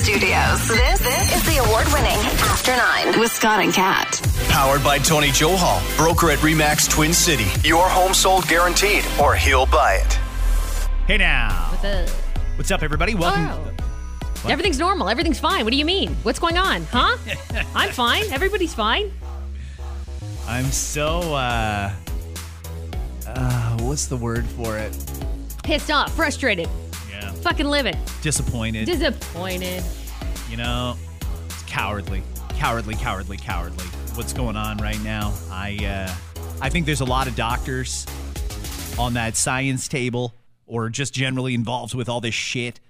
Studios. This, this is the award winning After Nine with Scott and Kat. Powered by Tony Johal, broker at Remax Twin City. Your home sold guaranteed, or he'll buy it. Hey now. What's up? What's up, everybody? Welcome. Oh. Everything's normal. Everything's fine. What do you mean? What's going on? Huh? I'm fine. Everybody's fine. I'm so, uh, uh, what's the word for it? Pissed off, frustrated, Fucking living, Disappointed. disappointed. you know, it's cowardly. Cowardly, cowardly, cowardly. What's going on right now? I, uh, I think there's a lot of doctors on that science table or just generally involved with all this shit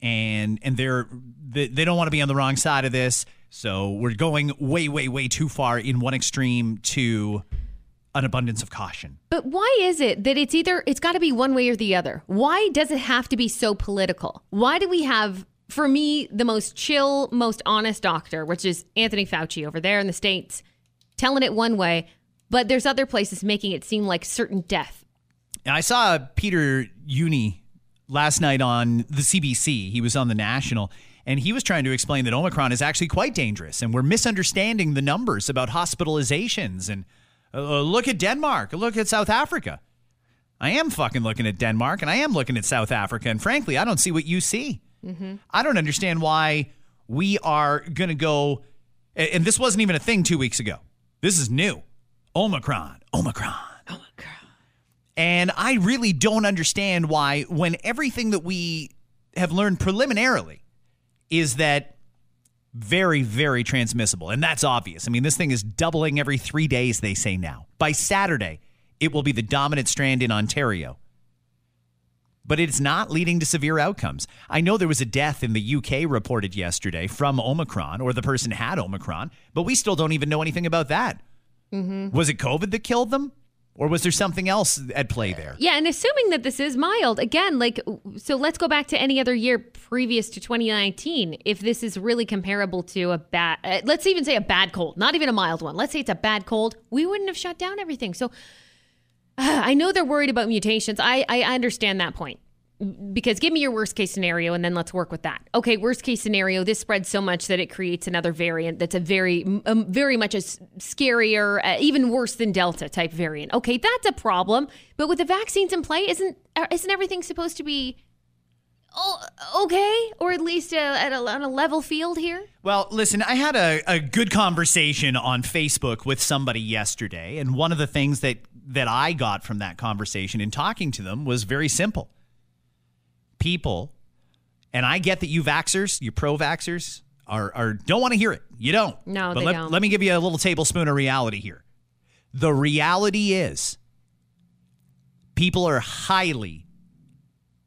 and and they're they, they don't want to be on the wrong side of this so we're going way way way too far in one extreme to an abundance of caution But why is it that it's either it's got to be one way or the other? Why does it have to be so political? Why do we have for me the most chill, most honest doctor, which is Anthony Fauci over there in the states, telling it one way, but there's other places making it seem like certain death. And I saw Peter Jüni last night on the CBC. He was on the national, and he was trying to explain that Omicron is actually quite dangerous, and we're misunderstanding the numbers about hospitalizations. And uh, look at Denmark, look at South Africa. I am fucking looking at Denmark, and I am looking at South Africa, and frankly, I don't see what you see. I don't understand why we are going to go. And and this wasn't even a thing two weeks ago. This is new. Omicron, Omicron, Omicron. And I really don't understand why, when everything that we have learned preliminarily is that very, very transmissible. And that's obvious. I mean, this thing is doubling every three days, they say now. By Saturday, it will be the dominant strand in Ontario. But it's not leading to severe outcomes. I know there was a death in the UK reported yesterday from Omicron, or the person had Omicron, but we still don't even know anything about that. Mm-hmm. Was it COVID that killed them? Or was there something else at play there? Yeah, and assuming that this is mild, again, like, so let's go back to any other year previous to 2019. If this is really comparable to a bad, uh, let's even say a bad cold, not even a mild one. Let's say it's a bad cold, we wouldn't have shut down everything. So uh, I know they're worried about mutations. I, I understand that point. Because give me your worst case scenario and then let's work with that. Okay, worst case scenario, this spreads so much that it creates another variant that's a very, um, very much a scarier, uh, even worse than Delta type variant. Okay, that's a problem. But with the vaccines in play, isn't uh, isn't everything supposed to be oh, okay, or at least uh, at a, on a level field here? Well, listen, I had a, a good conversation on Facebook with somebody yesterday, and one of the things that that I got from that conversation in talking to them was very simple. People, and I get that you vaxxers, you pro vaxxers, are, are don't want to hear it. You don't. No, but they let, don't. let me give you a little tablespoon of reality here. The reality is people are highly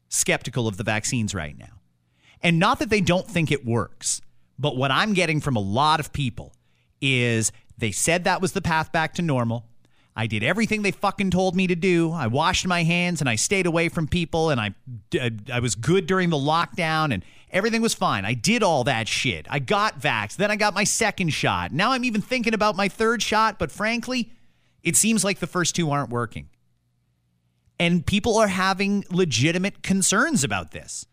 skeptical of the vaccines right now. And not that they don't think it works, but what I'm getting from a lot of people is they said that was the path back to normal. I did everything they fucking told me to do. I washed my hands and I stayed away from people and I uh, I was good during the lockdown and everything was fine. I did all that shit. I got vaxxed. Then I got my second shot. Now I'm even thinking about my third shot, but frankly, it seems like the first two aren't working. And people are having legitimate concerns about this.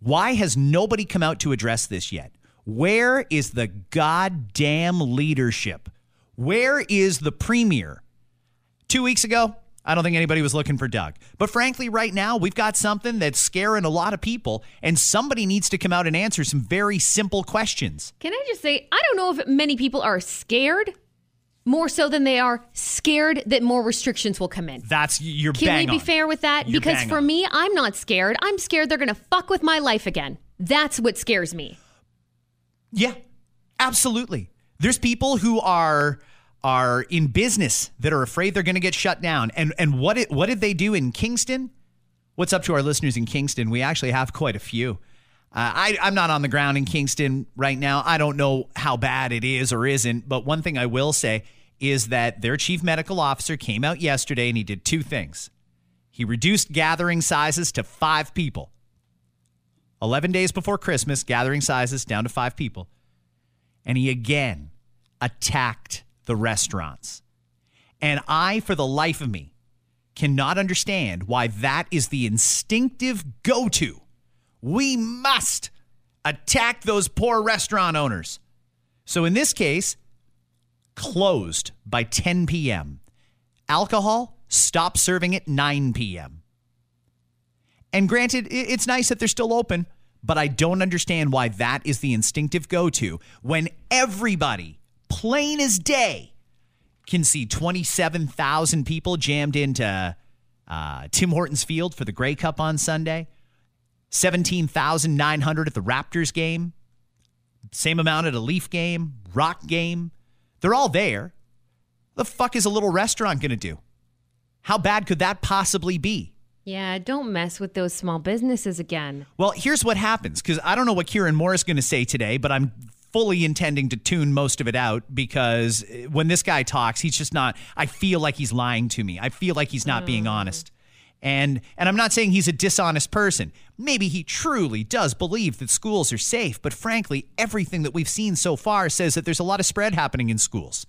Why has nobody come out to address this yet? Where is the goddamn leadership? Where is the premier? Two weeks ago, I don't think anybody was looking for Doug. But frankly, right now, we've got something that's scaring a lot of people, and somebody needs to come out and answer some very simple questions. Can I just say, I don't know if many people are scared more so than they are scared that more restrictions will come in. That's you're Can bang we be on. fair with that? You're because for on. me, I'm not scared. I'm scared they're going to fuck with my life again. That's what scares me. Yeah, absolutely. There's people who are are in business that are afraid they're going to get shut down. And and what it, what did they do in Kingston? What's up to our listeners in Kingston? We actually have quite a few. Uh, I, I'm not on the ground in Kingston right now. I don't know how bad it is or isn't. But one thing I will say is that their chief medical officer came out yesterday and he did two things. He reduced gathering sizes to five people. 11 days before Christmas, gathering sizes down to five people. And he again attacked the restaurants. And I, for the life of me, cannot understand why that is the instinctive go to. We must Attack those poor restaurant owners. So in this case, closed by 10 p.m. Alcohol, stop serving at 9 p.m. And granted, it's nice that they're still open, but I don't understand why that is the instinctive go to when everybody, plain as day, can see 27,000 people jammed into uh, Tim Hortons Field for the Grey Cup on Sunday, 17,900 at the Raptors game, same amount at a Leaf game, Rock game. They're all there. The fuck is a little restaurant going to do? How bad could that possibly be? Yeah, don't mess with those small businesses again. Well, here's what happens because I don't know what Kieran Moore is going to say today, but I'm fully intending to tune most of it out because when this guy talks, he's just not. I feel like he's lying to me. I feel like he's not being mm. honest. And and I'm not saying he's a dishonest person. Maybe he truly does believe that schools are safe, but frankly, everything that we've seen so far says that there's a lot of spread happening in schools.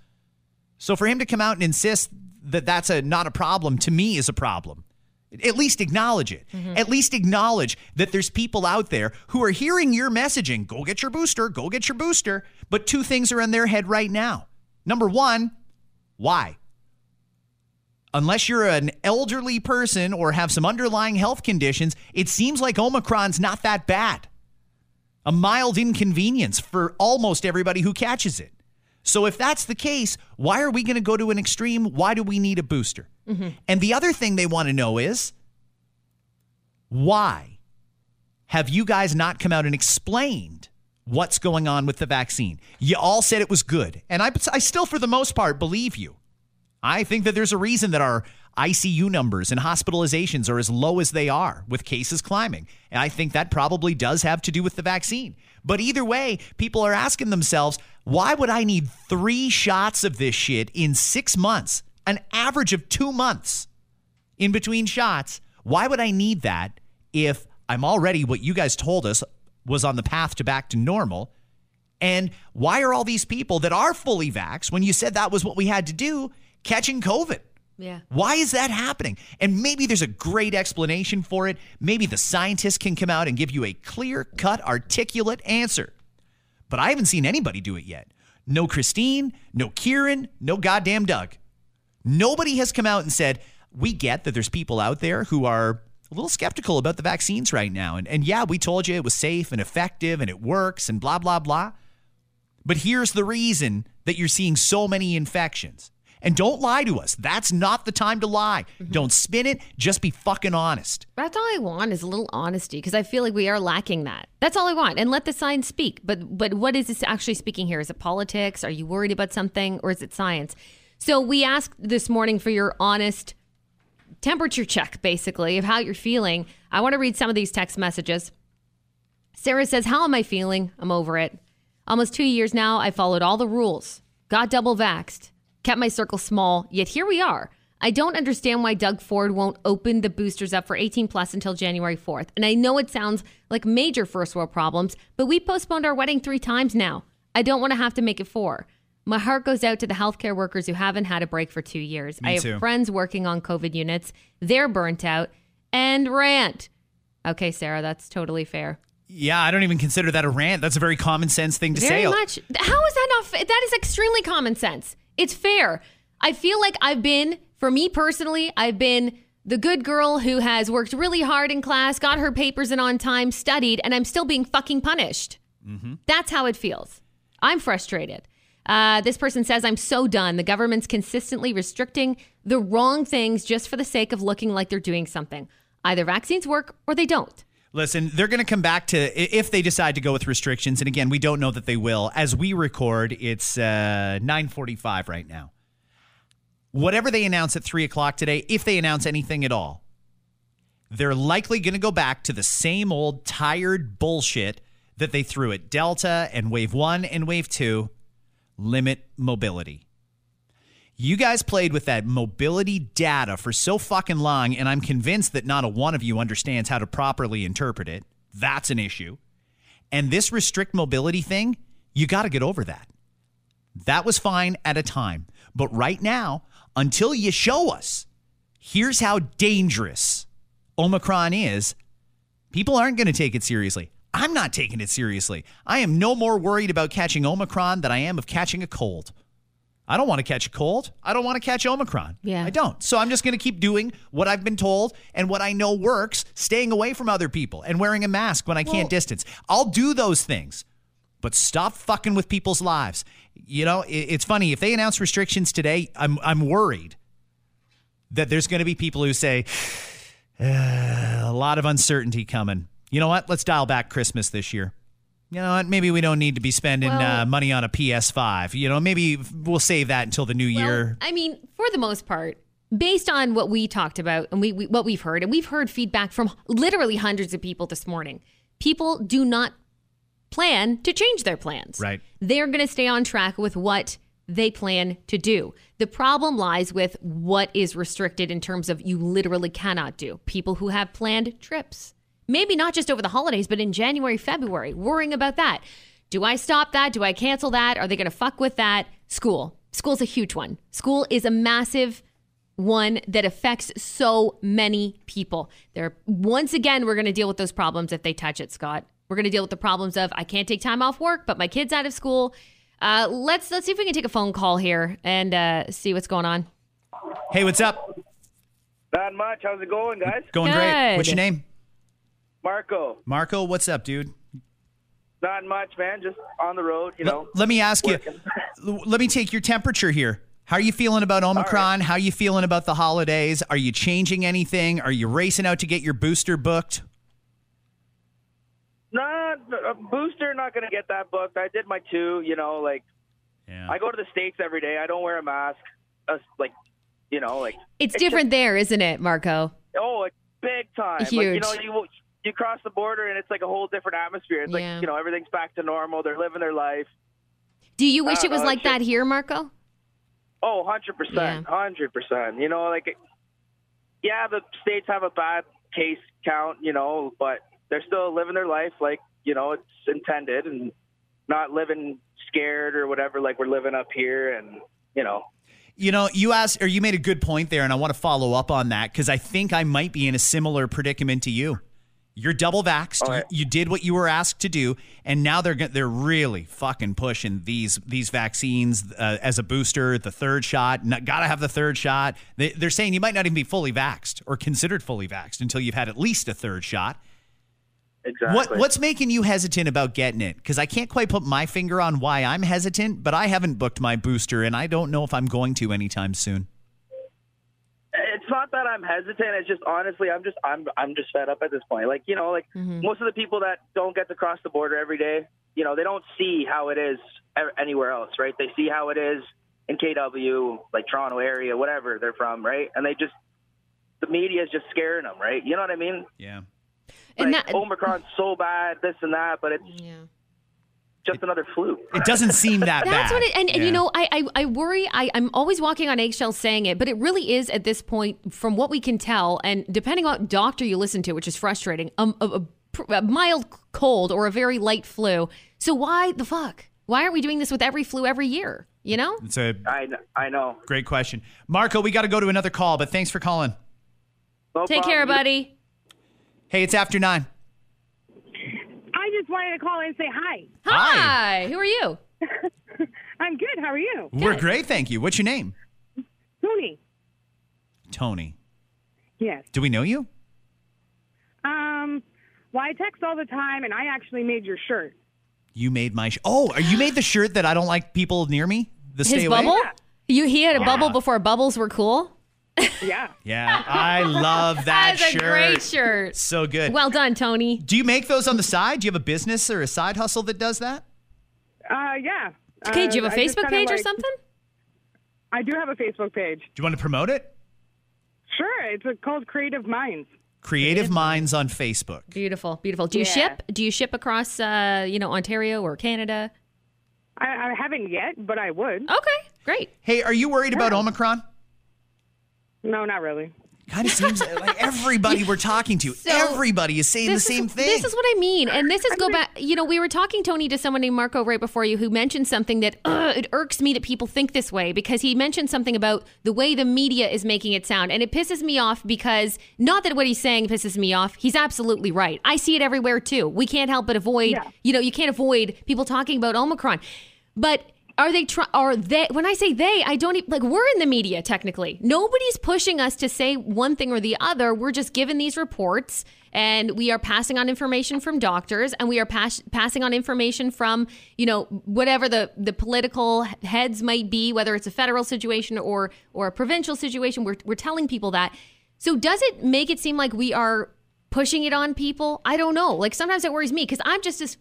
So for him to come out and insist that that's a not a problem to me is a problem. At least acknowledge it. Mm-hmm. At least acknowledge that there's people out there who are hearing your messaging. Go get your booster. Go get your booster. But two things are in their head right now. Number one, why? Unless you're an elderly person or have some underlying health conditions, it seems like Omicron's not that bad. A mild inconvenience for almost everybody who catches it. So if that's the case, why are we going to go to an extreme? Why do we need a booster? Mm-hmm. And the other thing they want to know is why have you guys not come out and explained what's going on with the vaccine? You all said it was good. And I, I still, for the most part, believe you. I think that there's a reason that our ICU numbers and hospitalizations are as low as they are with cases climbing. And I think that probably does have to do with the vaccine. But either way, people are asking themselves, why would I need three shots of this shit in six months? An average of two months in between shots. Why would I need that if I'm already what you guys told us was on the path to back to normal? And why are all these people that are fully vaxxed, when you said that was what we had to do, catching COVID? Yeah. Why is that happening? And maybe there's a great explanation for it. Maybe the scientists can come out and give you a clear cut, articulate answer. But I haven't seen anybody do it yet. No Christine, no Kieran, no goddamn Doug. Nobody has come out and said, we get that there's people out there who are a little skeptical about the vaccines right now. And, and yeah, we told you it was safe and effective and it works and blah, blah, blah. But here's the reason that you're seeing so many infections. And don't lie to us. That's not the time to lie. Mm-hmm. Don't spin it. Just be fucking honest. That's all I want is a little honesty because I feel like we are lacking that. That's all I want. And let the science speak. But but what is this actually speaking here? Is it politics? Are you worried about something or is it science? So we asked this morning for your honest temperature check basically of how you're feeling. I want to read some of these text messages. Sarah says, "How am I feeling? I'm over it. Almost 2 years now I followed all the rules. Got double vaxxed. Kept my circle small, yet here we are." I don't understand why Doug Ford won't open the boosters up for 18 plus until January 4th. And I know it sounds like major first world problems, but we postponed our wedding three times now. I don't want to have to make it four. My heart goes out to the healthcare workers who haven't had a break for two years. Me I have too. friends working on COVID units. They're burnt out. And rant. Okay, Sarah, that's totally fair. Yeah, I don't even consider that a rant. That's a very common sense thing to Very say. much. How is that not? Fa- that is extremely common sense. It's fair. I feel like I've been, for me personally, I've been the good girl who has worked really hard in class, got her papers in on time, studied, and I'm still being fucking punished. That's how it feels. I'm frustrated. Uh, this person says, I'm so done. The government's consistently restricting the wrong things just for the sake of looking like they're doing something. Either vaccines work or they don't. Listen, they're going to come back to if they decide to go with restrictions, and again, we don't know that they will. As we record, it's uh, nine forty-five right now. Whatever they announce at three o'clock today, if they announce anything at all, they're likely going to go back to the same old tired bullshit that they threw at Delta and Wave One and Wave Two. Limit mobility. You guys played with that mobility data for so fucking long, and I'm convinced that not a one of you understands how to properly interpret it. That's an issue. And this restrict mobility thing, you got to get over that. That was fine at a time. But right now, until you show us, here's how dangerous Omicron is, people aren't going to take it seriously. I'm not taking it seriously. I am no more worried about catching Omicron than I am of catching a cold. I don't want to catch a cold. I don't want to catch Omicron. Yeah. I don't. So I'm just going to keep doing what I've been told and what I know works, staying away from other people and wearing a mask when I can't distance. I'll do those things, but stop fucking with people's lives. You know, it's funny. If they announce restrictions today, I'm, I'm worried that there's going to be people who say, "Uh, a lot of uncertainty coming. You know what? Let's dial back Christmas this year. You know what? Maybe we don't need to be spending Well- uh, money on a PS5. You know, maybe we'll save that until the new Well, year. I mean, for the most part, based on what we talked about and we, we what we've heard, and we've heard feedback from literally hundreds of people this morning. People do not plan to change their plans. Right. They're going to stay on track with what they plan to do. The problem lies with what is restricted in terms of you literally cannot do. People who have planned trips. Maybe not just over the holidays, but in January, February, worrying about that. Do I stop that? Do I cancel that? Are they going to fuck with that? School. School's a huge one. School is a massive one that affects so many people. There once again we're going to deal with those problems if they touch it, Scott. We're going to deal with the problems of I can't take time off work, but my kid's out of school. Uh, let's let's see if we can take a phone call here and uh, see what's going on. Hey, what's up? Not much. How's it going, guys? Going great. What's your name? Marco. Marco, what's up, dude? Not much, man. Just on the road, you L- know. let me ask you. working. l- let me take your temperature here. How are you feeling about Omicron? How are you feeling about the holidays? Are you changing anything? Are you racing out to get your booster booked? Nah, a booster. Not gonna get that booked. I did my two. You know, like Yeah. I go to the states every day. I don't wear a mask. Uh, like, you know, like It's different there, isn't it, Marco? oh, it's big time. Like, you Huge. know, you you cross the border and it's like a whole different atmosphere. It's Yeah. like you know everything's back to normal. They're living their life. Do you wish it was uh, like sure. that here, Marco? Oh, 100%. Yeah. 100%. You know, like, yeah, the states have a bad case count, you know, but they're still living their life like, you know, it's intended and not living scared or whatever, like we're living up here. And, you know, You know, you asked or you made a good point there, and I want to follow up on that because I think I might be in a similar predicament to you. You're double vaxxed. Right. You, you did what you were asked to do, and now they're they're really fucking pushing these these vaccines uh, as a booster. The third shot, not, gotta have the third shot. They, they're saying you might not even be fully vaxxed or considered fully vaxxed until you've had at least a third shot. exactly. What what's making you hesitant about getting it? Because I can't quite put my finger on why I'm hesitant, but I haven't booked my booster, and I don't know if I'm going to anytime soon. It's not that I'm hesitant. It's just honestly, I'm just I'm I'm just fed up at this point. Like you know, like mm-hmm. most of the people that don't get to cross the border every day, you know, they don't see how it is anywhere else, right? They see how it is in KW, like Toronto area, whatever they're from, right? And they just the media is just scaring them, right? You know what I mean? Yeah. And that, Omicron's so bad, this and that, but it's yeah. Just another flu. It doesn't seem that bad. That's what it, and, and Yeah. you know, I, I, I worry, I, I'm always walking on eggshells saying it, but it really is at this point, from what we can tell, and depending on what doctor you listen to, which is frustrating, um, a, a, a mild cold or a very light flu. So why the fuck? Why aren't we doing this with every flu every year? You know? It's a I kn- I know. great question. Marco, we got to go to another call, but thanks for calling. No Take care, buddy. Hey, it's after nine. I just wanted to call and say hi. Hi. Who are you? I'm good. How are you? We're great, thank you. What's your name? Tony. Tony. Yes. Do we know you? Um, well, I text all the time, and I actually made your shirt. You made my. Sh- oh, are you made the shirt that I don't like people near me? The stay away? bubble? You he had a bubble before bubbles were cool. Yeah. Yeah, I love that That's shirt. a great shirt. So good. Well done, Tony. do you make those on the side? Do you have a business or a side hustle that does that? Uh, yeah. Okay, do you have Uh, a I just Facebook kinda page or something? I do have a Facebook page. Do you want to promote it? Sure. It's uh, called Creative Minds. Creative Minds on Facebook. Beautiful, beautiful. Do you Yeah. ship? Do you ship across, uh, you know, Ontario or Canada? I, I haven't yet, but I would. Okay, great. Hey, are you worried about Omicron? No, not really. Kind of seems like everybody we're talking to, So, everybody is saying the same is, thing. This is what I mean. And this is go back, you know, we were talking, Tony, to someone named Marco right before you who mentioned something that uh, it irks me that people think this way because he mentioned something about the way the media is making it sound. And it pisses me off because not that what he's saying pisses me off. He's absolutely right. I see it everywhere too. We can't help but avoid, Yeah. you know, you can't avoid people talking about Omicron. But are they try are they when I say they, I don't even like we're in the media technically. Nobody's pushing us to say one thing or the other. We're just given these reports and we are passing on information from doctors and we are pass- passing on information from, you know, whatever the the political heads might be, whether it's a federal situation or or a provincial situation. We're we're telling people that. So does it make it seem like we are pushing it on people? I don't know. Like sometimes it worries me because I'm just as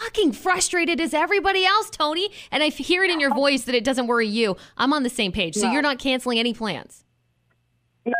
fucking frustrated as everybody else, Tony. And I hear it in your voice that it doesn't worry you. I'm on the same page. So No. you're not canceling any plans. No.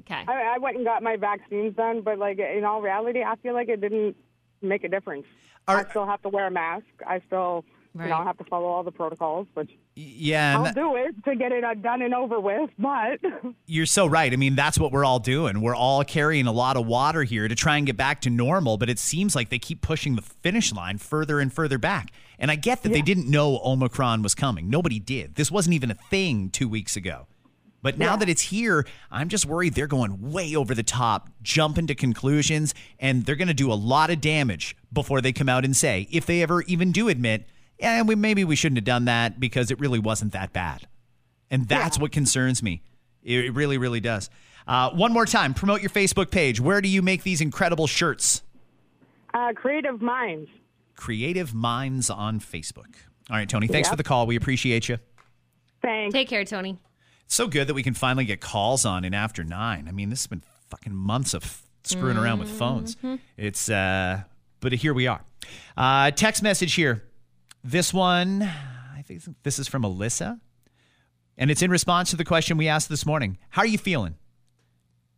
Okay. I, I went and got my vaccines done, but like in all reality, I feel like it didn't make a difference. Are- I still have to wear a mask. I still, you know, Right. have to follow all the protocols, which yeah, I'll that- do it to get it uh, done and over with. But you're so right. I mean, that's what we're all doing. We're all carrying a lot of water here to try and get back to normal, but it seems like they keep pushing the finish line further and further back. And I get that they didn't know Omicron was coming. Nobody did. This wasn't even a thing two weeks ago. But now that it's here, I'm just worried they're going way over the top, jumping to conclusions, and they're going to do a lot of damage before they come out and say, if they ever even do admit, yeah, we, maybe we shouldn't have done that because it really wasn't that bad. And that's what concerns me. It it really, really does. Uh, one more time, promote your Facebook page. Where do you make these incredible shirts? uh, creative minds. Creative Minds on Facebook. All right, Tony, thanks Yep. for the call. We appreciate you. Thanks. Take care, Tony. It's so good that we can finally get calls on in after nine. I mean, this has been fucking months of screwing around with phones. It's, uh, but here we are. Uh, text message here. This one, I think this is from Alyssa, and it's in response to the question we asked this morning How are you feeling?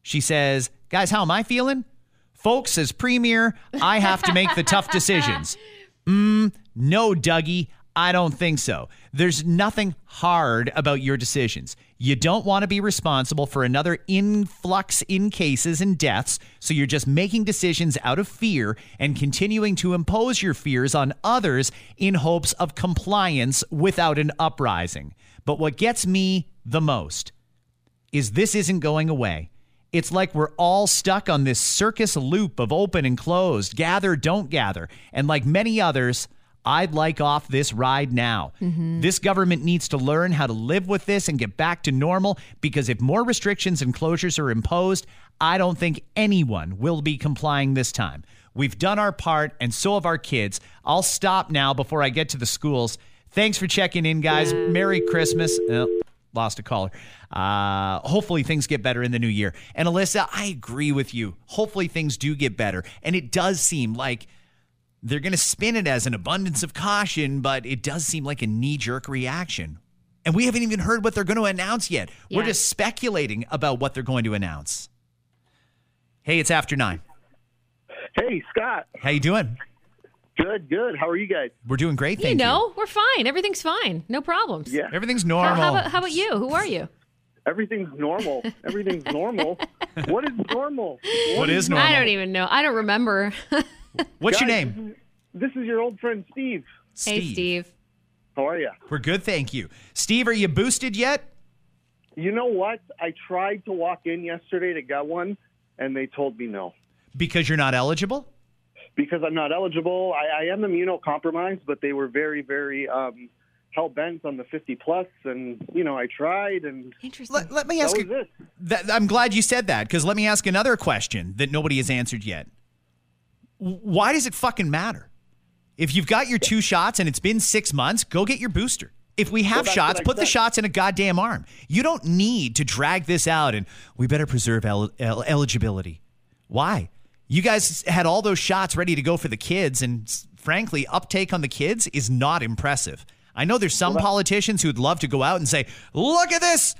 She says, Guys, how am I feeling? Folks, as premier, I have to make the tough decisions. Mm, no, Dougie, I don't think so. There's nothing hard about your decisions. You don't want to be responsible for another influx in cases and deaths, so you're just making decisions out of fear and continuing to impose your fears on others in hopes of compliance without an uprising. But what gets me the most is this isn't going away. It's like we're all stuck on this circus loop of open and closed, gather, don't gather. And like many others, I'd like off this ride now. This government needs to learn how to live with this and get back to normal because if more restrictions and closures are imposed, I don't think anyone will be complying this time. We've done our part, and so have our kids. I'll stop now before I get to the schools. Thanks for checking in, guys. Merry Christmas. Oh, lost a caller. Uh, hopefully things get better in the new year. And Alyssa, I agree with you. Hopefully things do get better. And it does seem like they're going to spin it as an abundance of caution, but it does seem like a knee jerk reaction. And we haven't even heard what they're going to announce yet. We're just speculating about what they're going to announce. Hey, it's after nine. Hey, Scott. How you doing? Good, good. How are you guys? We're doing great, You thank know, we're fine. Everything's fine. No problems. Yeah, Everything's normal. how, about, how about you? Who are you? everything's normal. Everything's normal. What is normal? what is normal? I don't even know. I don't remember. What's your name? This is your old friend Steve. hey, Steve. How are you? We're good, thank you. Steve, are you boosted yet? You know what? I tried to walk in yesterday to get one, and they told me no Because you're not eligible? because I'm not eligible. I, I am immunocompromised, but they were very, very um, hell bent on the 50 plus, and you know I tried, and Interesting. Let, let me that ask was you. it. That, I'm glad you said that because let me ask another question that nobody has answered yet. Why does it fucking matter? If you've got your two shots and it's been six months, go get your booster. If we have shots, put the shots in a goddamn arm. You don't need to drag this out and we better preserve el- el- eligibility. Why? You guys had all those shots ready to go for the kids, and frankly, uptake on the kids is not impressive. I know there's some politicians who'd love to go out and say, look at this.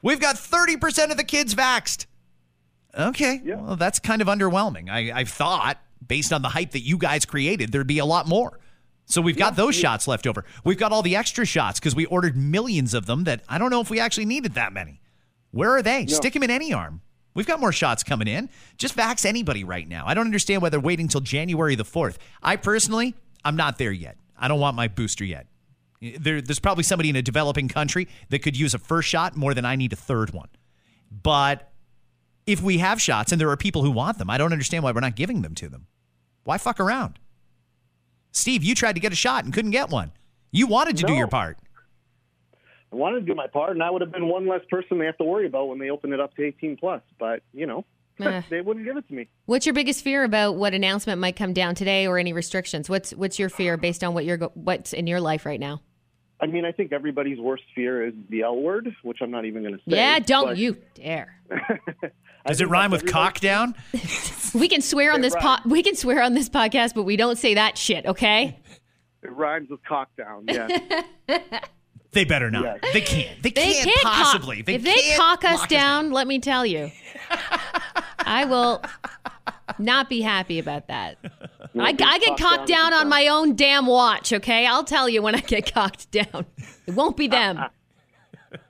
We've got 30% of the kids vaxxed. Okay. Yeah. Well, that's kind of underwhelming. I, I thought, based on the hype that you guys created, there'd be a lot more. So we've got those shots left over. We've got all the extra shots because we ordered millions of them that I don't know if we actually needed that many. Where are they? Stick them in any arm. We've got more shots coming in. Just vax anybody right now. I don't understand why they're waiting till January the 4th. I personally, I'm not there yet. I don't want my booster yet. Eh, there, there's probably somebody in a developing country that could use a first shot more than I need a third one. But if we have shots and there are people who want them, I don't understand why we're not giving them to them. Why fuck around? Steve, you tried to get a shot and couldn't get one. You wanted to do your part. I wanted to do my part, and I would have been one less person they have to worry about when they open it up to 18 plus. But you know, Eh. they wouldn't give it to me. What's your biggest fear about what announcement might come down today or any restrictions? What's what's your fear based on what you're what's in your life right now? I mean, I think everybody's worst fear is the L word, which I'm not even going to say. yeah, don't but you dare. I Does it rhyme with cock down? We can swear on this po- we can swear on this podcast, but we don't say that shit, okay? It rhymes with cock down. Yeah. They better not. Yes. They can't. They, They can't, can't cock- possibly. They if they can't cock us lock us down, let me tell you, I will not be happy about that. I, I get cocked down on my own damn watch. Okay, I'll tell you when I get cocked down. It won't be them.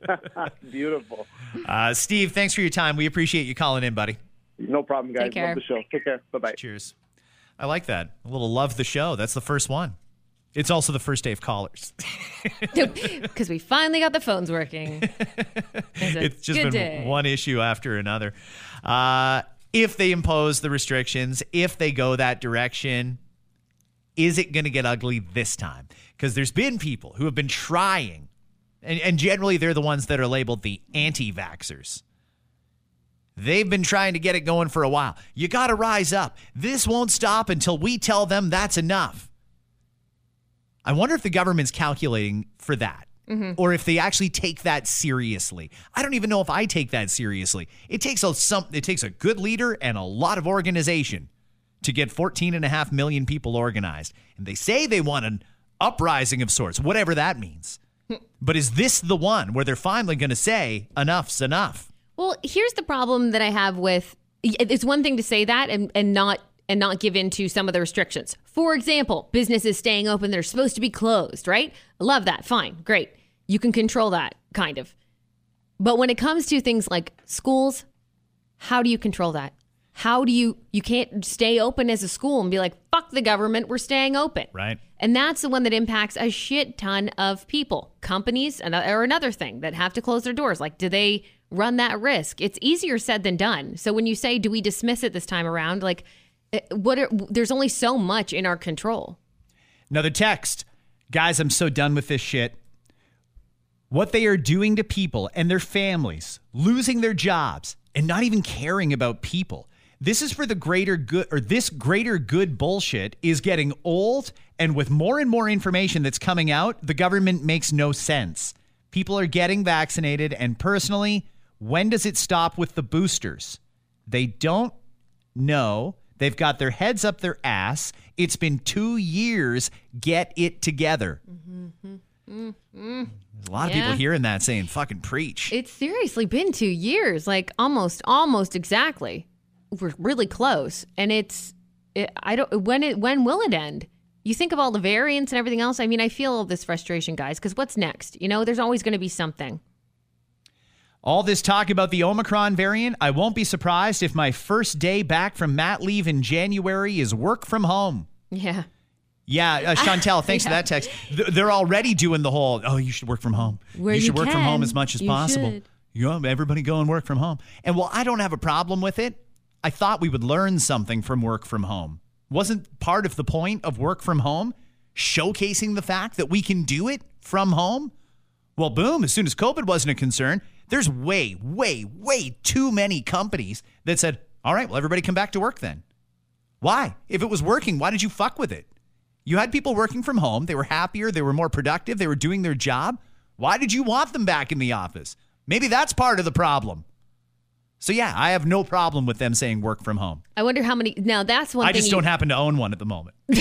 Beautiful. Uh, Steve, thanks for your time. We appreciate you calling in, buddy. No problem, guys. Take care. Love the show. Take care. Bye bye. Cheers. I like that. A little love the show. That's the first one. It's also the first day of callers. Because we finally got the phones working. It's, it's just been day. one issue after another. Uh, if they impose the restrictions, if they go that direction, is it going to get ugly this time? Because there's been people who have been trying, and, and generally they're the ones that are labeled the anti vaxxers. They've been trying to get it going for a while. You got to rise up. This won't stop until we tell them that's enough. I wonder if the government's calculating for that. Mm-hmm. Or if they actually take that seriously. I don't even know if I take that seriously. It takes a some it takes a good leader and a lot of organization to get 14 and a half million people organized. And they say they want an uprising of sorts, whatever that means. But is this the one where they're finally going to say enough's enough? Well, here's the problem that I have with it's one thing to say that and, and not and not give in to some of the restrictions. For example, businesses staying open, they're supposed to be closed, right? I love that. Fine. Great. You can control that kind of. But when it comes to things like schools, how do you control that? How do you you can't stay open as a school and be like, fuck the government, we're staying open. Right. And that's the one that impacts a shit ton of people. Companies are another thing that have to close their doors. Like, do they run that risk? It's easier said than done. So when you say, do we dismiss it this time around? Like, eh, what? Are, there's only so much in our control. Another text. Guys, I'm so done with this shit. What they are doing to people and their families, losing their jobs, and not even caring about people. This is for the greater good, or this greater good bullshit is getting old. And with more and more information that's coming out, the government makes no sense. People are getting vaccinated. And personally, when does it stop with the boosters? They don't know. They've got their heads up their ass. It's been two years. Get it together. There's a lot of people hearing that saying, fucking preach. It's seriously been two years, like almost, almost exactly. We're really close, and it's. It, I don't. When it when will it end? You think of all the variants and everything else. I mean, I feel all this frustration, guys. Because what's next? You know, there's always going to be something. All this talk about the Omicron variant, I won't be surprised if my first day back from mat leave in January is work from home. Yeah. Yeah, uh, Chantel, thanks for that text. Th- They're already doing the whole, oh, you should work from home. Where you you should work from home as much as you possible. should. Yeah, everybody go and work from home. And while I don't have a problem with it, I thought we would learn something from work from home. Wasn't part of the point of work from home showcasing the fact that we can do it from home? Well, boom, as soon as COVID wasn't a concern, there's way, way, way too many companies that said, all right, well, everybody come back to work then. Why? If it was working, why did you fuck with it? You had people working from home. They were happier. They were more productive. They were doing their job. Why did you want them back in the office? Maybe that's part of the problem. So, yeah, I have no problem with them saying work from home. I wonder how many. Now that's one I just you, don't happen to own one at the moment.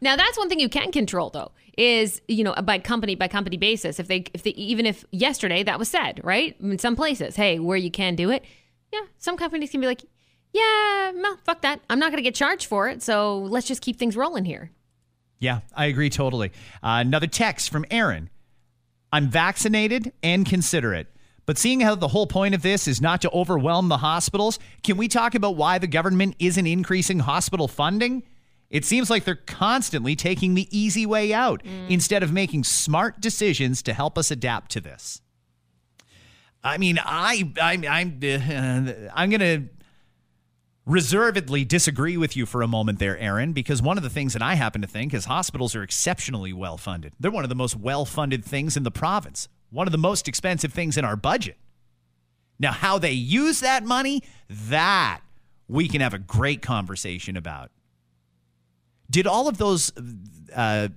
Now that's one thing you can control though is you know by company by company basis if they if they even if yesterday that was said right in some places hey where you can do it yeah some companies can be like yeah no fuck that I'm not going to get charged for it so let's just keep things rolling here Yeah, I agree totally. Uh, another text from Aaron. I'm vaccinated and considerate, But seeing how the whole point of this is not to overwhelm the hospitals, can we talk about why the government isn't increasing hospital funding? It seems like they're constantly taking the easy way out instead of making smart decisions to help us adapt to this. I mean, I, I I'm uh, I'm going to reservedly disagree with you for a moment there, Aaron, because one of the things that I happen to think is hospitals are exceptionally well funded. They're one of the most well funded things in the province, one of the most expensive things in our budget. Now, how they use that money, that we can have a great conversation about. Did all of those uh,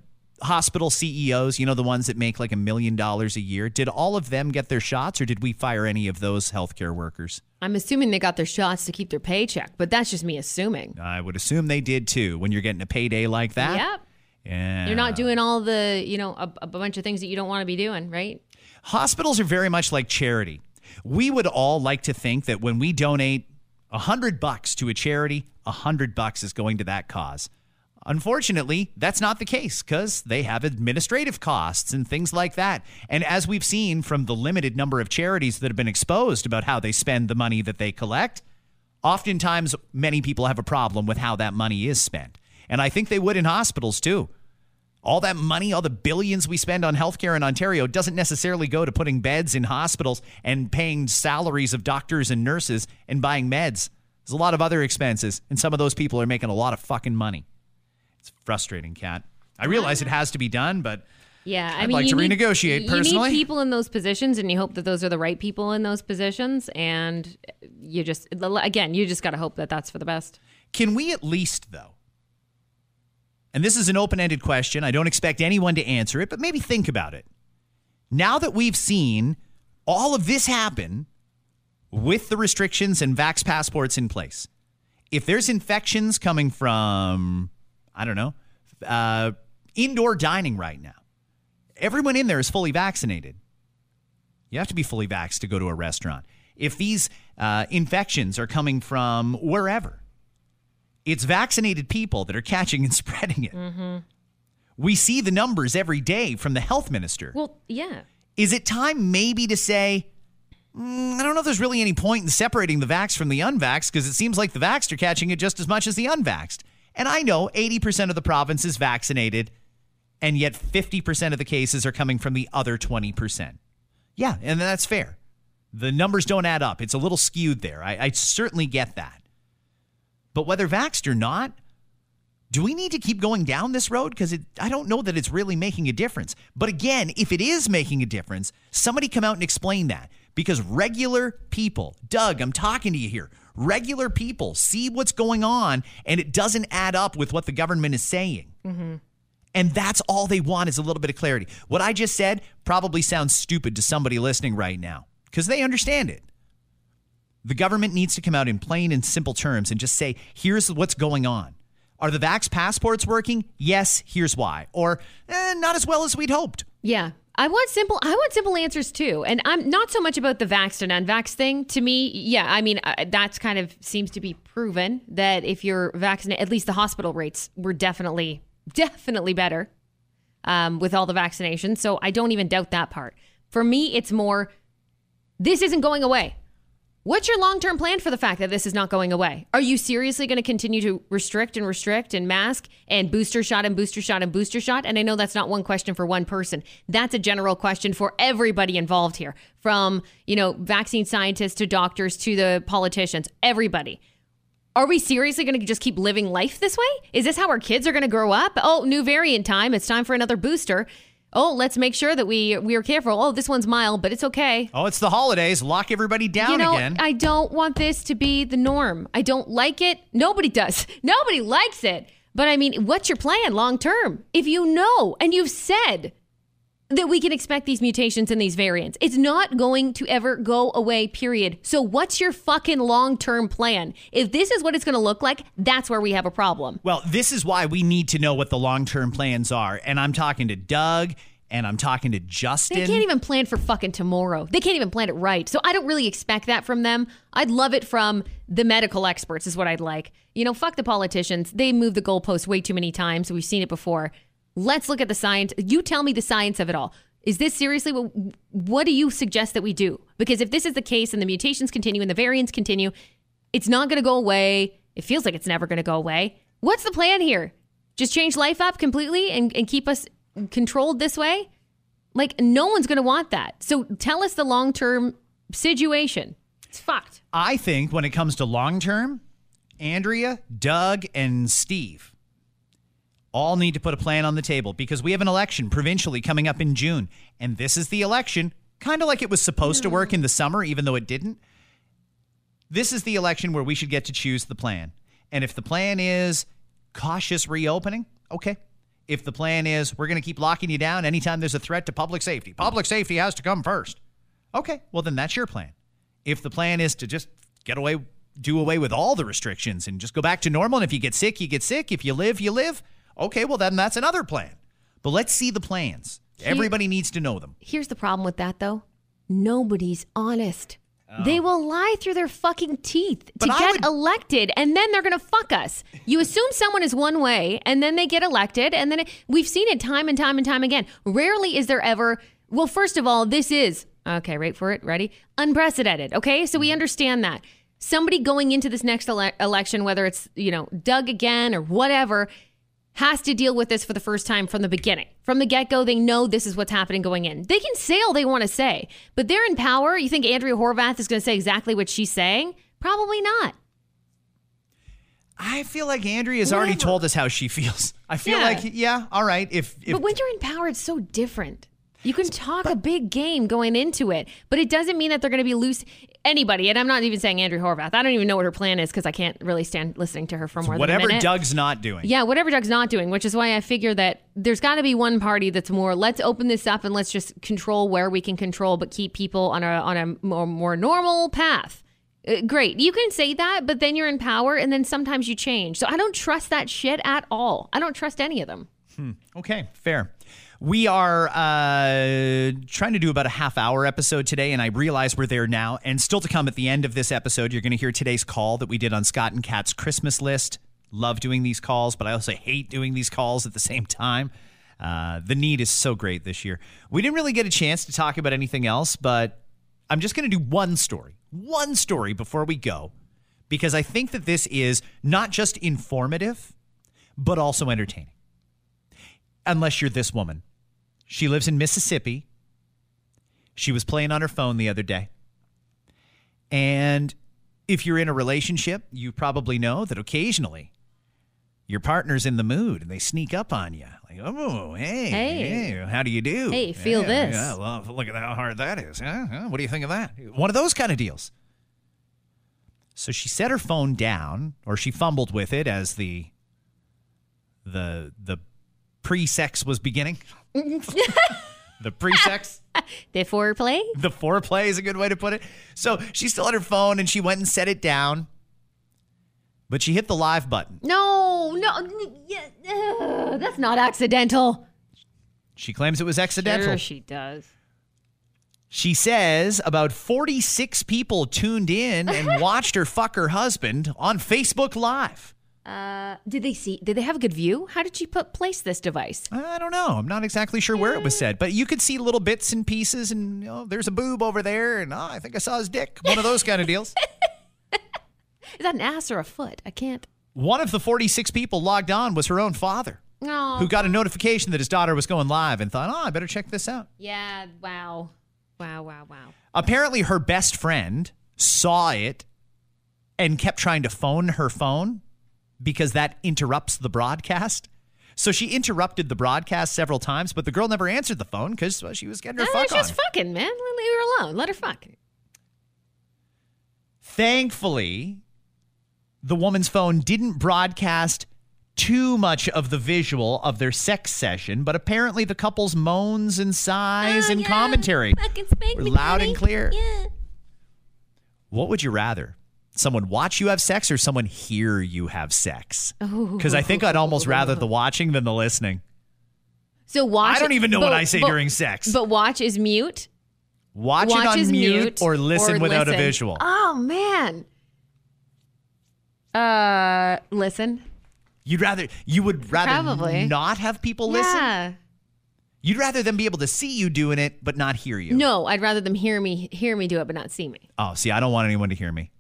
hospital CEOs, you know, the ones that make like a million dollars a year, did all of them get their shots or did we fire any of those healthcare workers? I'm assuming they got their shots to keep their paycheck, but that's just me assuming. I would assume they did too when you're getting a payday like that. Yep. Yeah. You're not doing all the, you know, a, a bunch of things that you don't want to be doing, right? Hospitals are very much like charity. We would all like to think that when we donate a hundred bucks to a charity, a hundred bucks is going to that cause. Unfortunately, that's not the case because they have administrative costs and things like that. And as we've seen from the limited number of charities that have been exposed about how they spend the money that they collect, oftentimes many people have a problem with how that money is spent. And I think they would in hospitals too. All that money, all the billions we spend on healthcare in Ontario doesn't necessarily go to putting beds in hospitals and paying salaries of doctors and nurses and buying meds. There's a lot of other expenses, and some of those people are making a lot of fucking money. It's frustrating, Kat. I realize it has to be done, but Yeah, I I'd mean, like to need- renegotiate, You need people in those positions, and you hope that those are the right people in those positions. And you just, again, you just got to hope that that's for the best. Can we at least, though, and this is an open ended question, I don't expect anyone to answer it, but maybe think about it. Now that we've seen all of this happen with the restrictions and vax passports in place, if there's infections coming from, I don't know, uh, indoor dining right now, everyone in there is fully vaccinated. You have to be fully vaxxed to go to a restaurant. If these uh, infections are coming from wherever, it's vaccinated people that are catching and spreading it. We see the numbers every day from the health minister. Well, yeah. Is it time maybe to say, "Mm, I don't know if there's really any point in separating the vax from the unvaxxed because it seems like the vaxxed are catching it just as much as the unvaxxed. And I know 80% of the province is vaccinated, and yet 50% of the cases are coming from the other 20%. Yeah, and that's fair. The numbers don't add up. It's a little skewed there. I, I certainly get that. But whether vaxxed or not, do we need to keep going down this road? Because I don't know that it's really making a difference. But again, if it is making a difference, somebody come out and explain that. Because regular people, Doug, I'm talking to you here. Regular people see what's going on and it doesn't add up with what the government is saying. Mm-hmm. And that's all they want is a little bit of clarity. What I just said probably sounds stupid to somebody listening right now because they understand it. The government needs to come out in plain and simple terms and just say, here's what's going on. Are the vax passports working? Yes, here's why. Or eh, not as well as we'd hoped. Yeah. I want simple. I want simple answers too, and I'm not so much about the vaxxed and unvaxxed thing. To me, yeah, I mean uh, that's kind of seems to be proven that if you're vaccinated, at least the hospital rates were definitely, definitely better um, with all the vaccinations. So I don't even doubt that part. For me, it's more this isn't going away. What's your long term plan for the fact that this is not going away? Are you seriously going to continue to restrict and restrict and mask and booster shot and booster shot and booster shot? And I know that's not one question for one person. That's a general question for everybody involved here, from, you know, vaccine scientists to doctors to the politicians, everybody. Are we seriously going to just keep living life this way? Is this how our kids are going to grow up? Oh, new variant time. It's time for another booster. Oh, let's make sure that we we are careful. Oh, this one's mild, but it's okay. Oh, it's the holidays. Lock everybody down You know, again. I don't want this to be the norm. I don't like it. Nobody does. Nobody likes it. But I mean, what's your plan long term? If you know and you've said that we can expect these mutations and these variants, it's not going to ever go away, period. So, what's your fucking long term plan? If this is what it's going to look like, that's where we have a problem. Well, this is why we need to know what the long term plans are. And I'm talking to Doug and I'm talking to Justin. They can't even plan for fucking tomorrow. They can't even plan it right. So I don't really expect that from them. I'd love it from the medical experts, is what I'd like. You know, fuck the politicians. They move the goalposts way too many times. We've seen it before. Let's look at the science. You tell me the science of it all. Is this seriously what what do you suggest that we do? Because if this is the case and the mutations continue and the variants continue, it's not going to go away. It feels like it's never going to go away. What's the plan here? Just change life up completely and, and keep us controlled this way? Like no one's going to want that. So tell us the long-term situation. It's fucked. I think when it comes to long term, Andrea, Doug, and Steve all need to put a plan on the table because we have an election provincially coming up in June. And this is the election, kind of like it was supposed to work in the summer, even though it didn't. This is the election where we should get to choose the plan. And if the plan is cautious reopening, okay. If the plan is we're going to keep locking you down anytime there's a threat to public safety, public safety has to come first. Okay, well, then that's your plan. If the plan is to just get away, do away with all the restrictions and just go back to normal, and if you get sick, you get sick. If you live, you live. Okay, well, then that's another plan. But let's see the plans. Everybody needs to know them. Here's the problem with that though. Nobody's honest. Oh. They will lie through their fucking teeth But to I get would- elected, and then they're going to fuck us. You assume someone is one way, and then they get elected, and then it, we've seen it time and time and time again. Rarely is there ever. Well, first of all, this is okay. Wait for it. Ready? Unprecedented. Okay, so we hmm. understand that somebody going into this next ele- election, whether it's you know Doug again or whatever, has to deal with this for the first time from the beginning. From the get go, they know this is what's happening going in. They can say all they want to say, but they're in power. You think Andrea Horwath is going to say exactly what she's saying? Probably not. I feel like Andrea has already told us how she feels. I feel Yeah. like, yeah, all right. If, if but when you're in power, it's so different. You can talk a big game going into it, but it doesn't mean that they're going to be loose. Anybody, and I'm not even saying Andrea Horwath. I don't even know what her plan is because I can't really stand listening to her for more than a whatever minute. Doug's not doing. Yeah, whatever Doug's not doing, which is why I figure that there's got to be one party that's more let's open this up and let's just control where we can control, but keep people on a on a more, more normal path. Uh, great, you can say that, but then you're in power, and then sometimes you change. So I don't trust that shit at all. I don't trust any of them. Hmm. Okay, fair. We are uh, trying to do about a half hour episode today, and I realize we're there now. And still to come at the end of this episode, you're going to hear today's call that we did on Scott and Kat's Christmas list. Love doing these calls, but I also hate doing these calls at the same time. Uh, the need is so great this year. We didn't really get a chance to talk about anything else, but I'm just going to do one story, one story before we go, because I think that this is not just informative, but also entertaining unless you're this woman. She lives in Mississippi. She was playing on her phone the other day. And if you're in a relationship, you probably know that occasionally your partner's in the mood and they sneak up on you. Like, oh, hey, Hey. hey, how do you do? Hey, feel Yeah, this. Yeah, well, look at how hard that is. Huh? Huh? What do you think of that? One of those kind of deals. So she set her phone down, or she fumbled with it as the the the pre-sex was beginning. the pre-sex, The foreplay. the foreplay is a good way to put it. So she still had her phone and she went and set it down, but she hit the live button. No, no, yeah, ugh, that's not accidental. She claims it was accidental. Sure, she does. She says about 46 people tuned in and watched her fuck her husband on Facebook Live. Uh, did they see? Did they have a good view? How did she put place this device? I don't know. I'm not exactly sure where it was said, but you could see little bits and pieces, and you know, there's a boob over there, and oh, I think I saw his dick. One of those kind of deals. Is that an ass or a foot? I can't. One of the 46 people logged on was her own father, No. who got a notification that his daughter was going live and thought, oh, I better check this out. Yeah. Wow. Wow. Wow. Wow. Apparently, her best friend saw it and kept trying to phone her phone because that interrupts the broadcast. So she interrupted the broadcast several times, but the girl never answered the phone because well, she was getting her Uh, fuck just on. fucking, man. Leave her alone. Let her fuck. Thankfully, the woman's phone didn't broadcast too much of the visual of their sex session, but apparently the couple's moans and sighs Oh, and yeah. commentary were loud daddy. and clear. Yeah. What would you rather? Someone watch you have sex or someone hear you have sex? Because I think I'd almost rather the watching than the listening. So watch. I don't even know what I say but- during sex. But watch is mute. Watch, watch it on is mute, or listen without listen. a visual. Oh man. Uh, listen. You'd rather you would rather Probably. not have people listen. Yeah. You'd rather them be able to see you doing it, but not hear you. No, I'd rather them hear me hear me do it, but not see me. Oh, see, I don't want anyone to hear me.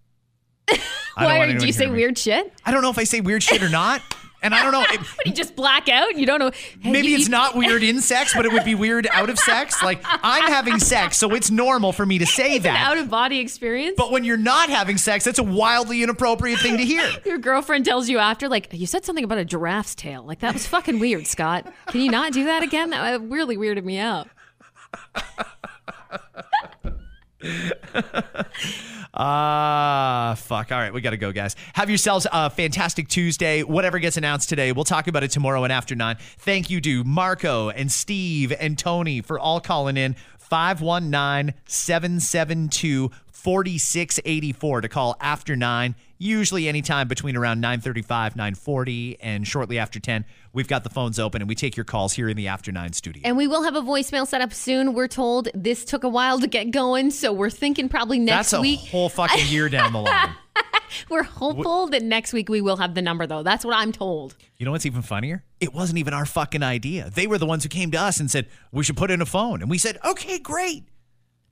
Why are, do you say weird shit? I don't know if I say weird shit or not. And I don't know. It, What, you just black out? You don't know. Hey, maybe you- it's you- not weird in sex, but it would be weird out of sex. Like I'm having sex, so it's normal for me to say an that. out of body experience. But when you're not having sex, that's a wildly inappropriate thing to hear. Your girlfriend tells you after, like, you said something about a giraffe's tail. Like, that was fucking weird, Scott. Can you not do that again? That really weirded me out. Ah, fuck. All right, we got to go, guys. Have yourselves a fantastic Tuesday. Whatever gets announced today, we'll talk about it tomorrow and after nine. Thank you to Marco and Steve and Tony for all calling in. 519 772 4684 to call after nine, usually anytime between around 935, 940, and shortly after 10. We've got the phones open and we take your calls here in the after nine studio. And we will have a voicemail set up soon. We're told this took a while to get going, so we're thinking probably next That's a week. whole fucking year down the line. We're hopeful that next week we will have the number, though. That's what I'm told. You know what's even funnier? It wasn't even our fucking idea. They were the ones who came to us and said, we should put in a phone. And we said, okay, great.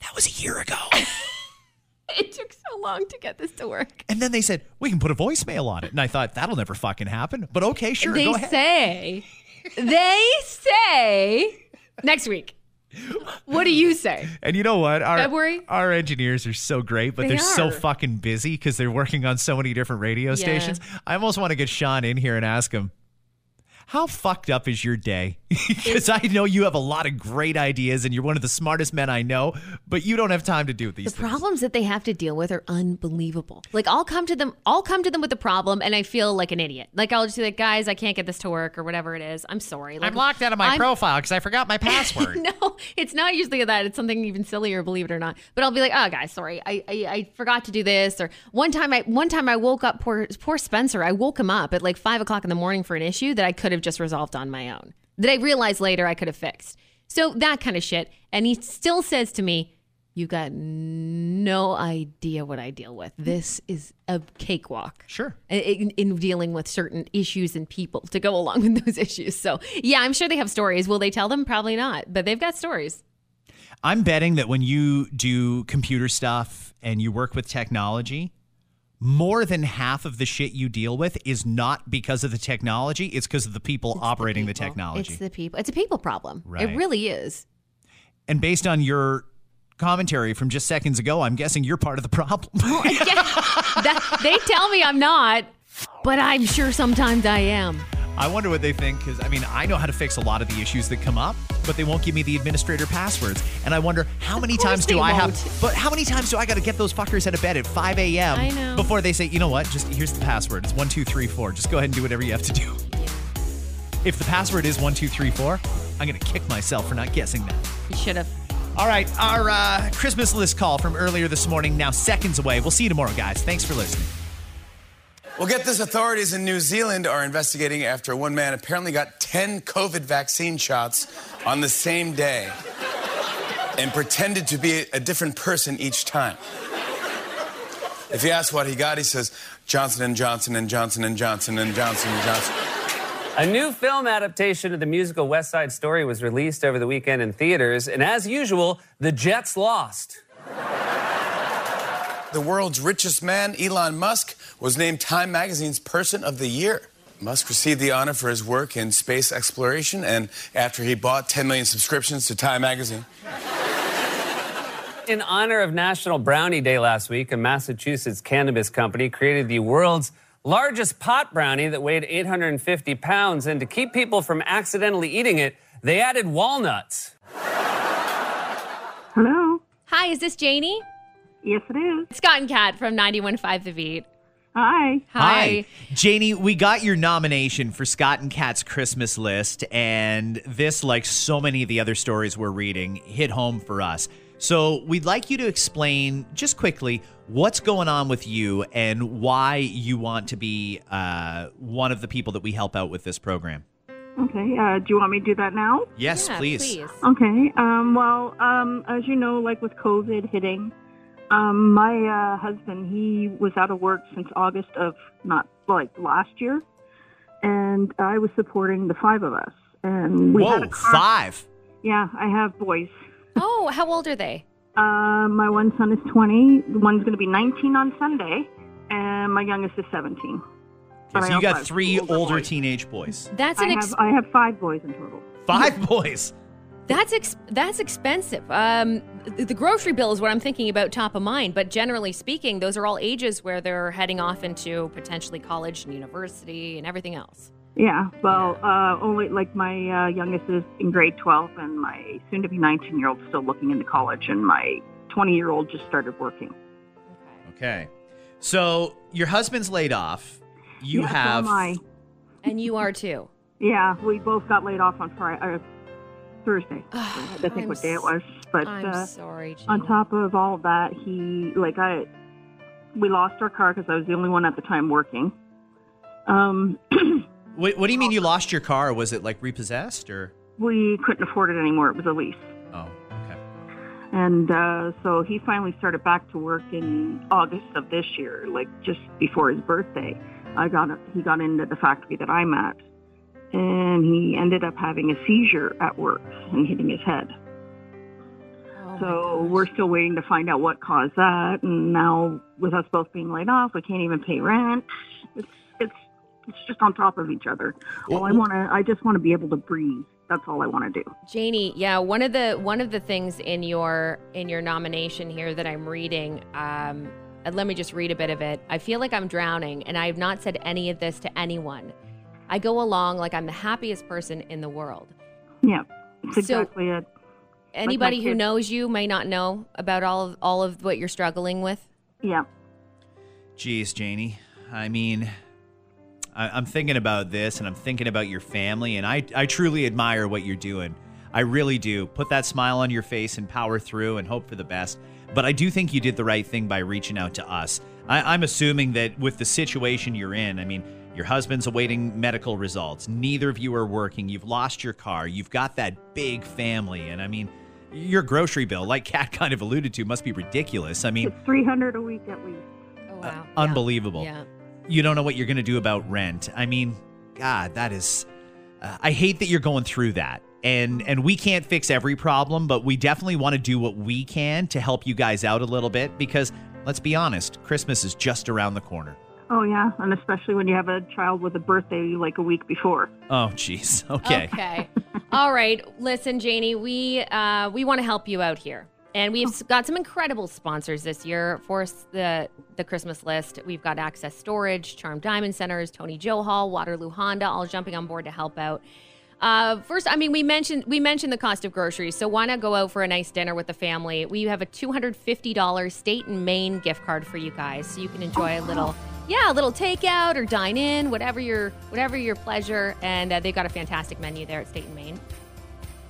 That was a year ago. It took so long to get this to work. and then they said, we can put a voicemail on it. And I thought, that'll never fucking happen. But okay, sure, they go ahead. say, they say next week. What do you say? and you know what? Our, February? Our engineers are so great, but they are so fucking busy because they're working on so many different radio Yeah. stations. I almost want to get Sean in here and ask him, how fucked up is your day? Because I know you have a lot of great ideas and you're one of the smartest men I know, but you don't have time to do these The things. problems that they have to deal with are unbelievable. Like I'll come to them, I'll come to them with a problem, and I feel like an idiot. Like I'll just be like, guys, I can't get this to work or whatever it is. I'm sorry. Like, I'm locked out of my I'm- profile because I forgot my password. No, it's not usually that. It's something even sillier, believe it or not. But I'll be like, "Oh, guys, sorry, I, I I forgot to do this." Or one time, I one time I woke up poor poor Spencer. I woke him up at like five o'clock in the morning for an issue that I could have just resolved on my own. That I realized later I could have fixed. So that kind of shit. And he still says to me, "You got no idea what I deal with. This is a cakewalk." Sure. in, in dealing with certain issues and people to go along with those issues. So, yeah, I'm sure they have stories. Will they tell them? Probably not, but they've got stories. I'm betting that when you do computer stuff and you work with technology, more than half of the shit you deal with is not because of the technology, it's because of the people operating the, People. technology. It's the people. It's a people problem. Right. It really is. and based on your commentary from just seconds ago, I'm guessing you're part of the problem. That, they tell me I'm not, but I'm sure sometimes I am. I wonder what they think because I mean, I know how to fix a lot of the issues that come up, but they won't give me the administrator passwords. And I wonder how many times do I have, won't. but how many times do I got to get those fuckers out of bed at 5 a.m. Before they say, you know what, just here's the password. It's one, two, three, four. Just go ahead and do whatever you have to do. If the password is one, two, three, four, I'm going to kick myself for not guessing that. You should have. All right, our uh, Christmas list call from earlier this morning, now seconds away. We'll see you tomorrow, guys. Thanks for listening. Well, get this authorities in New Zealand are investigating after one man apparently got 10 COVID vaccine shots on the same day and pretended to be a different person each time. If you ask what he got, he says Johnson and Johnson and Johnson and Johnson and Johnson and Johnson. A new film adaptation of the musical West Side Story was released over the weekend in theaters, and as usual, the Jets lost. The world's richest man, Elon Musk, was named Time Magazine's Person of the Year. Musk received the honor for his work in space exploration and after he bought 10 million subscriptions to Time Magazine. In honor of National Brownie Day last week, a Massachusetts cannabis company created the world's largest pot brownie that weighed 850 pounds. And to keep people from accidentally eating it, they added walnuts. Hello. Hi, is this Janie? Yes, it is. Scott and Kat from 91.5 The Beat. Hi. Hi. Janie, we got your nomination for Scott and Kat's Christmas list, and this, like so many of the other stories we're reading, hit home for us. So we'd like you to explain just quickly what's going on with you and why you want to be uh, one of the people that we help out with this program. Okay. Uh, do you want me to do that now? Yes, Yeah, please. Okay. Um, well, um, as you know, like with COVID hitting, um, my uh, husband he was out of work since August of not like last year, and I was supporting the five of us, and we had Whoa, a car- five. Yeah, I have boys. Oh, how old are they? Uh, my one son is 20. One's going to be 19 on Sunday, and my youngest is 17. But so you got have three older older teenage boys. That's I an have, I have five boys in total. Five boys. That's ex- that's expensive. Um, th- the grocery bill is what I'm thinking about top of mind. But generally speaking, those are all ages where they're heading off into potentially college and university and everything else. Yeah, well, uh, only like my uh, youngest is in grade 12, and my soon to be 19 year old still looking into college, and my 20 year old just started working. Okay. So your husband's laid off. You Yeah, so have. am I. And you are too. Yeah, we both got laid off on Friday, uh, Thursday. I think I'm what day it was. But I'm uh, sorry. On top of all of that, he like I, we lost our car because I was the only one at the time working. Um, What, what do you mean you lost your car? Was it like repossessed or? we couldn't afford it anymore. It was a lease. Oh, okay. And uh, so he finally started back to work in August of this year, like just before his birthday. I got he got into the factory that I'm at, and he ended up having a seizure at work and hitting his head. Oh, so we're still waiting to find out what caused that. And now with us both being laid off, we can't even pay rent. It's it's it's just on top of each other. All I want to, I just want to be able to breathe. That's all I want to do. Janie, yeah, one of the one of the things in your in your nomination here that I'm reading, um, let me just read a bit of it. I feel like I'm drowning, and I have not said any of this to anyone. I go along like I'm the happiest person in the world. Yeah, that's So- exactly it. Anybody who knows you may not know about all of all of what you're struggling with. Yeah. Geez, Janie. I mean, I, I'm thinking about this and I'm thinking about your family, and I, I truly admire what you're doing. I really do. Put that smile on your face and power through and hope for the best. But I do think you did the right thing by reaching out to us. I, I'm assuming that with the situation you're in, I mean, your husband's awaiting medical results. Neither of you are working. You've lost your car. You've got that big family. And I mean, your grocery bill, like Kat kind of alluded to, must be ridiculous. I mean, It's 300 a week at least. Oh wow, unbelievable. Yeah. You don't know what you're going to do about rent. I mean, God, that is. Uh, I hate that you're going through that, and and we can't fix every problem, but we definitely want to do what we can to help you guys out a little bit because let's be honest, Christmas is just around the corner. Oh yeah, and especially when you have a child with a birthday like a week before. Oh, jeez. Okay. Okay. All right. Listen, Janie, we uh, we want to help you out here. And we've got some incredible sponsors this year for s- the the Christmas list. We've got Access Storage, Charm Diamond Centers, Tony Johal, Waterloo Honda, all jumping on board to help out. Uh, first, I mean, we mentioned we mentioned the cost of groceries, so why not go out for a nice dinner with the family? We have a two hundred fifty dollars State and Main gift card for you guys, so you can enjoy a little, yeah, a little takeout or dine in, whatever your whatever your pleasure. And uh, they've got a fantastic menu there at State and Main.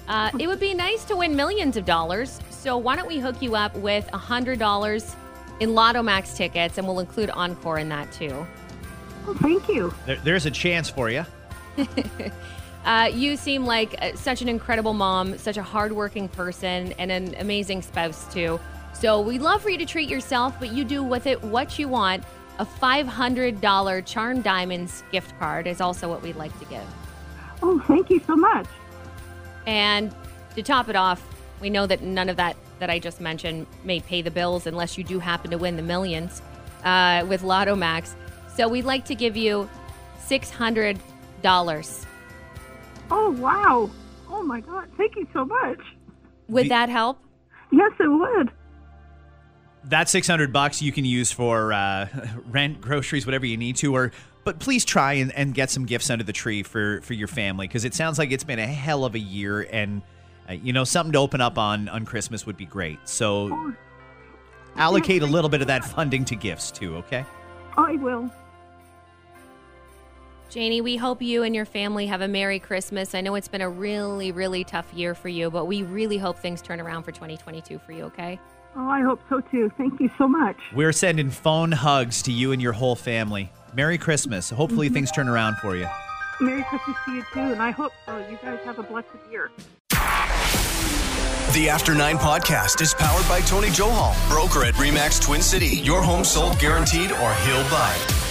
Uh, it would be nice to win millions of dollars, so why don't we hook you up with a hundred dollars in Lotto Max tickets, and we'll include Encore in that too. Oh, thank you. There, there's a chance for you. Uh, you seem like uh, such an incredible mom, such a hardworking person, and an amazing spouse, too. So we'd love for you to treat yourself, but you do with it what you want. A $500 Charm Diamonds gift card is also what we'd like to give. Oh, thank you so much. And to top it off, we know that none of that that I just mentioned may pay the bills unless you do happen to win the millions uh, with Lotto Max. So we'd like to give you $600. Oh wow. Oh my God. Thank you so much. Would The- that help? Yes, it would. That 600 bucks you can use for uh, rent, groceries, whatever you need to, or but please try and, and get some gifts under the tree for for your family because it sounds like it's been a hell of a year and uh, you know something to open up on on Christmas would be great. So allocate a little bit of that funding to gifts too, okay? I will. Janie, we hope you and your family have a Merry Christmas. I know it's been a really, really tough year for you, but we really hope things turn around for 2022 for you, okay? Oh, I hope so too. Thank you so much. We're sending phone hugs to you and your whole family. Merry Christmas. Hopefully mm-hmm. things turn around for you. Merry Christmas to you too, and I hope so. You guys have a blessed year. The After Nine podcast is powered by Tony Johal, broker at Remax Twin City. Your home sold guaranteed or he'll buy